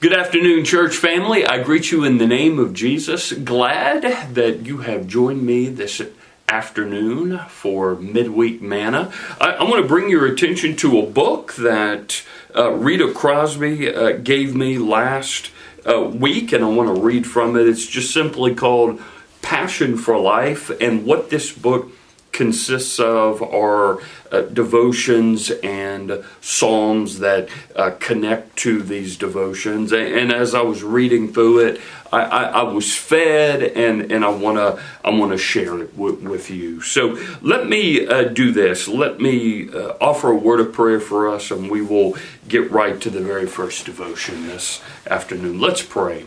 Good afternoon, church family. I greet you in the name of Jesus. Glad that you have joined me this afternoon for midweek manna. I, I want to bring your attention to a book that uh, Rita Crosby uh, gave me last uh, week, and I want to read from it. It's just simply called Passion for Life, and what this book consists of are uh, devotions and psalms that uh, connect to these devotions. And, and, as I was reading through it, I, I, I was fed, and, and I want to I want to share it w- with you. So let me uh, do this. Let me uh, offer a word of prayer for us, and we will get right to the very first devotion this afternoon. Let's pray.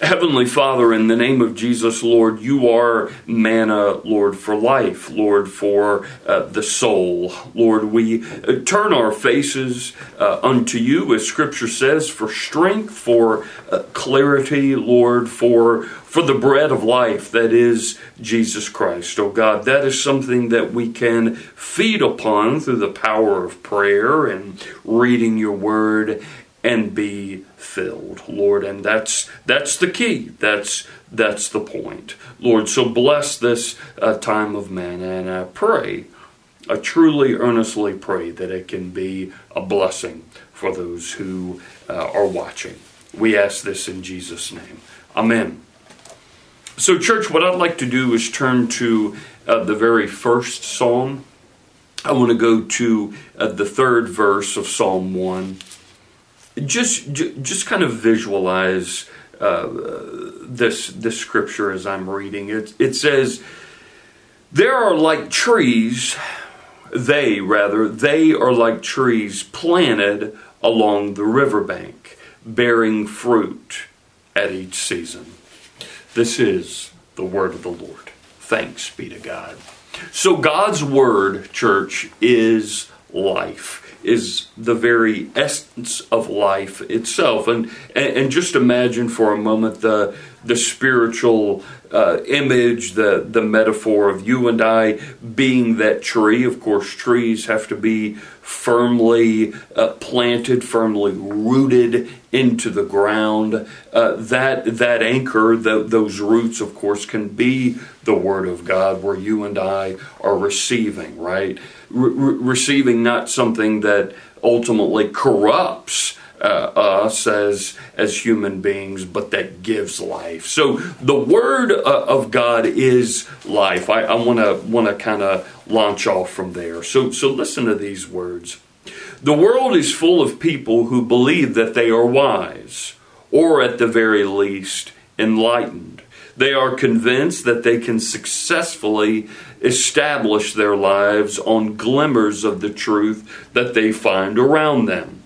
Heavenly Father, in the name of Jesus, Lord, you are manna, Lord, for life, Lord, for uh, the soul. Lord, we uh, turn our faces uh, unto you, as Scripture says, for strength, for uh, clarity, Lord, for for the bread of life that is Jesus Christ. Oh God, that is something that we can feed upon through the power of prayer and reading your word and be lord and that's that's the key. That's that's the point. Lord so bless this uh, time of manna and i pray i truly earnestly pray that it can be a blessing for those who uh, are watching. We ask this in jesus name. Amen. So church what i'd like to do is turn to uh, the very first psalm. I want to go to uh, the third verse of psalm 1 just just kind of visualize uh, this this scripture as I'm reading it. It says, "There are like trees." They rather they are like trees planted along the riverbank, bearing fruit at each season. This is the word of the Lord. Thanks be to God. So God's word, church, is life is the very essence of life itself. And, and, just imagine for a moment the, the spiritual uh, image, the, the metaphor of you and I being that tree. Of course, trees have to be firmly uh, planted, firmly rooted into the ground. Uh, that that anchor, the, those roots, of course, can be the Word of God, where you and I are receiving, right? Re- receiving not something that ultimately corrupts. Uh, us as as human beings, but that gives life. So the word uh, of God is life. I want to want to kind of launch off from there. So so listen to these words. The world is full of people who believe that they are wise, or at the very least enlightened. They are convinced that they can successfully establish their lives on glimmers of the truth that they find around them,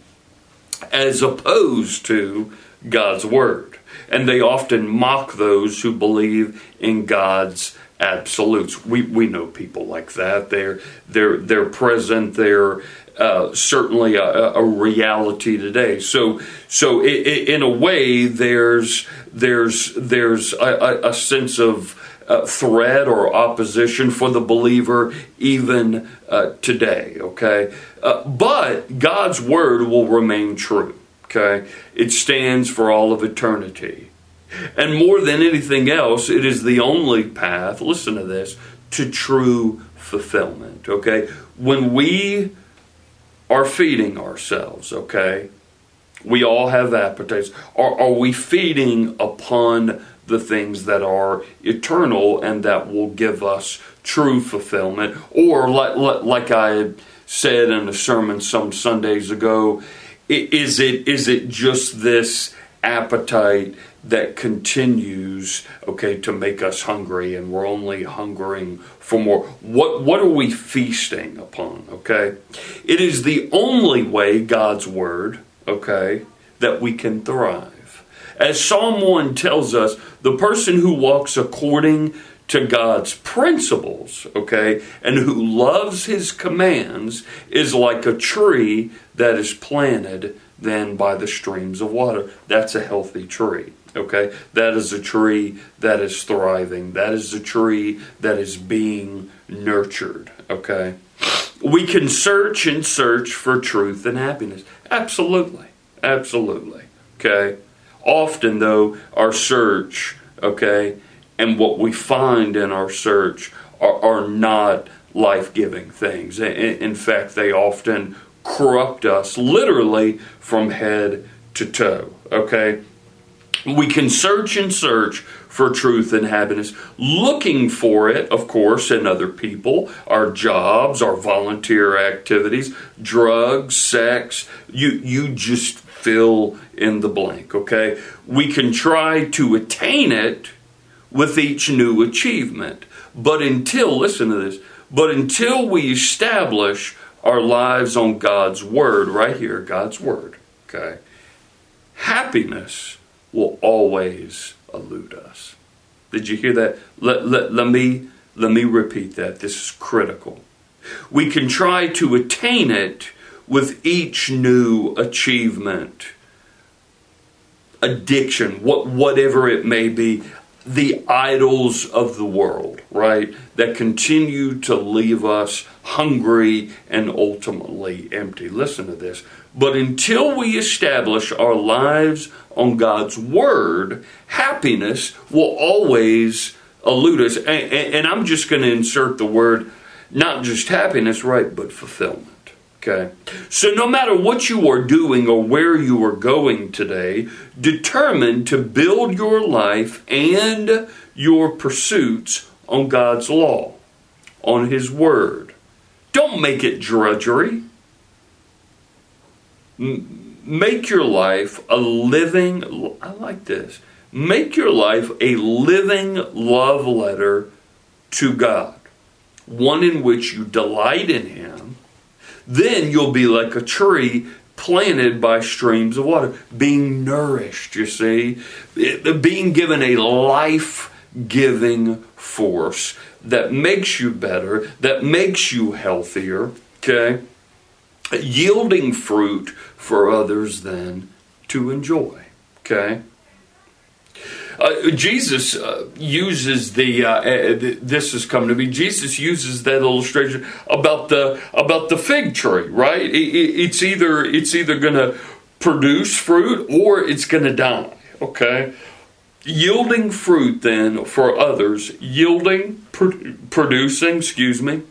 as opposed to God's Word. And they often mock those who believe in God's absolutes. We, we know people like that. They're, they're, they're present, they're uh, certainly a, a, reality today. So, so it, it, in a way, there's there's there's a, a sense of uh, threat or opposition for the believer even uh, today. Okay, uh, but God's word will remain true. Okay, it stands for all of eternity. And more than anything else, it is the only path, listen to this, to true fulfillment. Okay? When we are feeding ourselves, okay? We all have appetites. Are, are we feeding upon the things that are eternal and that will give us true fulfillment? Or, like, like I said in a sermon some Sundays ago, is it, is it just this appetite that continues okay to make us hungry and we're only hungering for more. What what are we feasting upon okay? It is the only way god's word okay that we can thrive. As psalm 1 tells us the person who walks according to God's principles, okay, and who loves his commands is like a tree that is planted then by the streams of water. That's a healthy tree. Okay, that is a tree that is thriving. That is a tree that is being nurtured. Okay, we can search and search for truth and happiness. Absolutely, absolutely. Okay? Often, though, our search, okay, and what we find in our search are, are not life giving things. In, in fact, they often corrupt us literally from head to toe. Okay? We can search and search for truth and happiness, looking for it, of course, in other people, our jobs, our volunteer activities, drugs, sex. You, you just fill in the blank, okay? We can try to attain it with each new achievement. But until, listen to this, but until we establish our lives on God's Word, right here, God's Word, okay, happiness will always elude us. Did you hear that? Let, let, let, me, let me repeat that. This is critical. We can try to attain it with each new achievement, addiction, what, whatever it may be, the idols of the world, right, that continue to leave us hungry and ultimately empty. Listen to this. But until we establish our lives on God's Word, happiness will always elude us. And, and I'm just going to insert the word not just happiness, right, but fulfillment. Okay? So, no matter what you are doing or where you are going today, determine to build your life and your pursuits on God's law, on His Word. Don't make it drudgery. Make your life a living, I like this. Make your life a living love letter to God, one in which you delight in Him then you'll be like a tree planted by streams of water, being nourished, you see, being given a life giving force that makes you better, that makes you healthier, okay? Yielding fruit for others then to enjoy, okay? Uh, Jesus uh, uses the uh, uh this has come to be. Jesus uses that illustration about the about the fig tree, right? It, it, it's either it's either going to produce fruit or it's going to die. Okay, yielding fruit then for others, yielding producing, excuse me,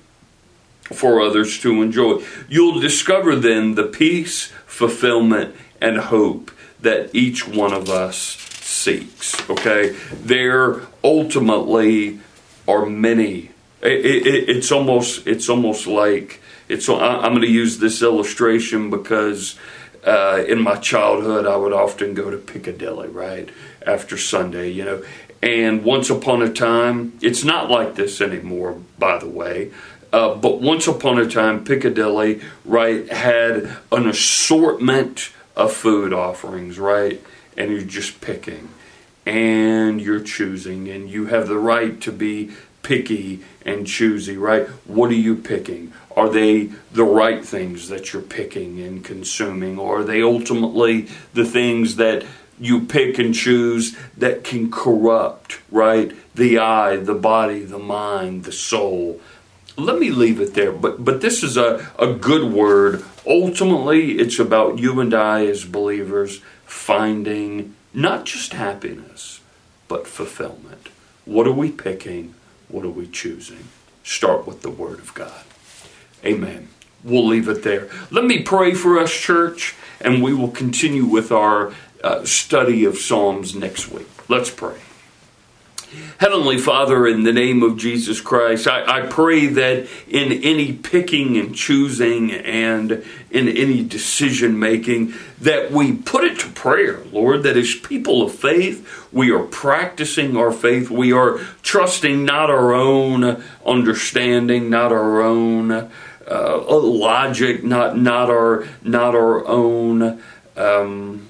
for others to enjoy. You'll discover then the peace, fulfillment, and hope that each one of us seeks. Okay, there ultimately are many. It, it, it's almost it's almost like it's. I'm going to use this illustration because uh, in my childhood I would often go to Piccadilly right after Sunday, you know. And once upon a time, it's not like this anymore, by the way. Uh, but once upon a time, Piccadilly, right, had an assortment of food offerings, right? And you're just picking and you're choosing, and you have the right to be picky and choosy, right? What are you picking? Are they the right things that you're picking and consuming, or are they ultimately the things that you pick and choose that can corrupt, right? The eye, the body, the mind, the soul. Let me leave it there, but but this is a, a good word. Ultimately, it's about you and I as believers finding not just happiness, but fulfillment. What are we picking? What are we choosing? Start with the Word of God. Amen. We'll leave it there. Let me pray for us, church, and we will continue with our uh, study of Psalms next week. Let's pray. Heavenly Father, in the name of Jesus Christ, I, I, pray that in any picking and choosing and in any decision making, that we put it to prayer, Lord, that as people of faith, we are practicing our faith. We are trusting not our own understanding, not our own uh, logic, not, not, our, not our own. Um,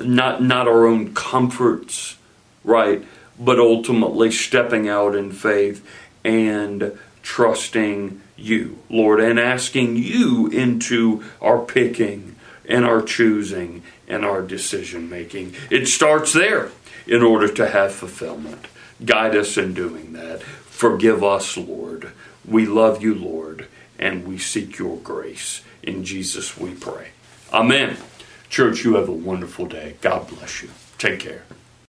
not not our own comforts, right? But ultimately stepping out in faith and trusting you, Lord, and asking you into our picking and our choosing and our decision making. It starts there in order to have fulfillment. Guide us in doing that. Forgive us, Lord. We love you, Lord, and we seek your grace. In Jesus we pray. Amen. Church, you have a wonderful day. God bless you. Take care.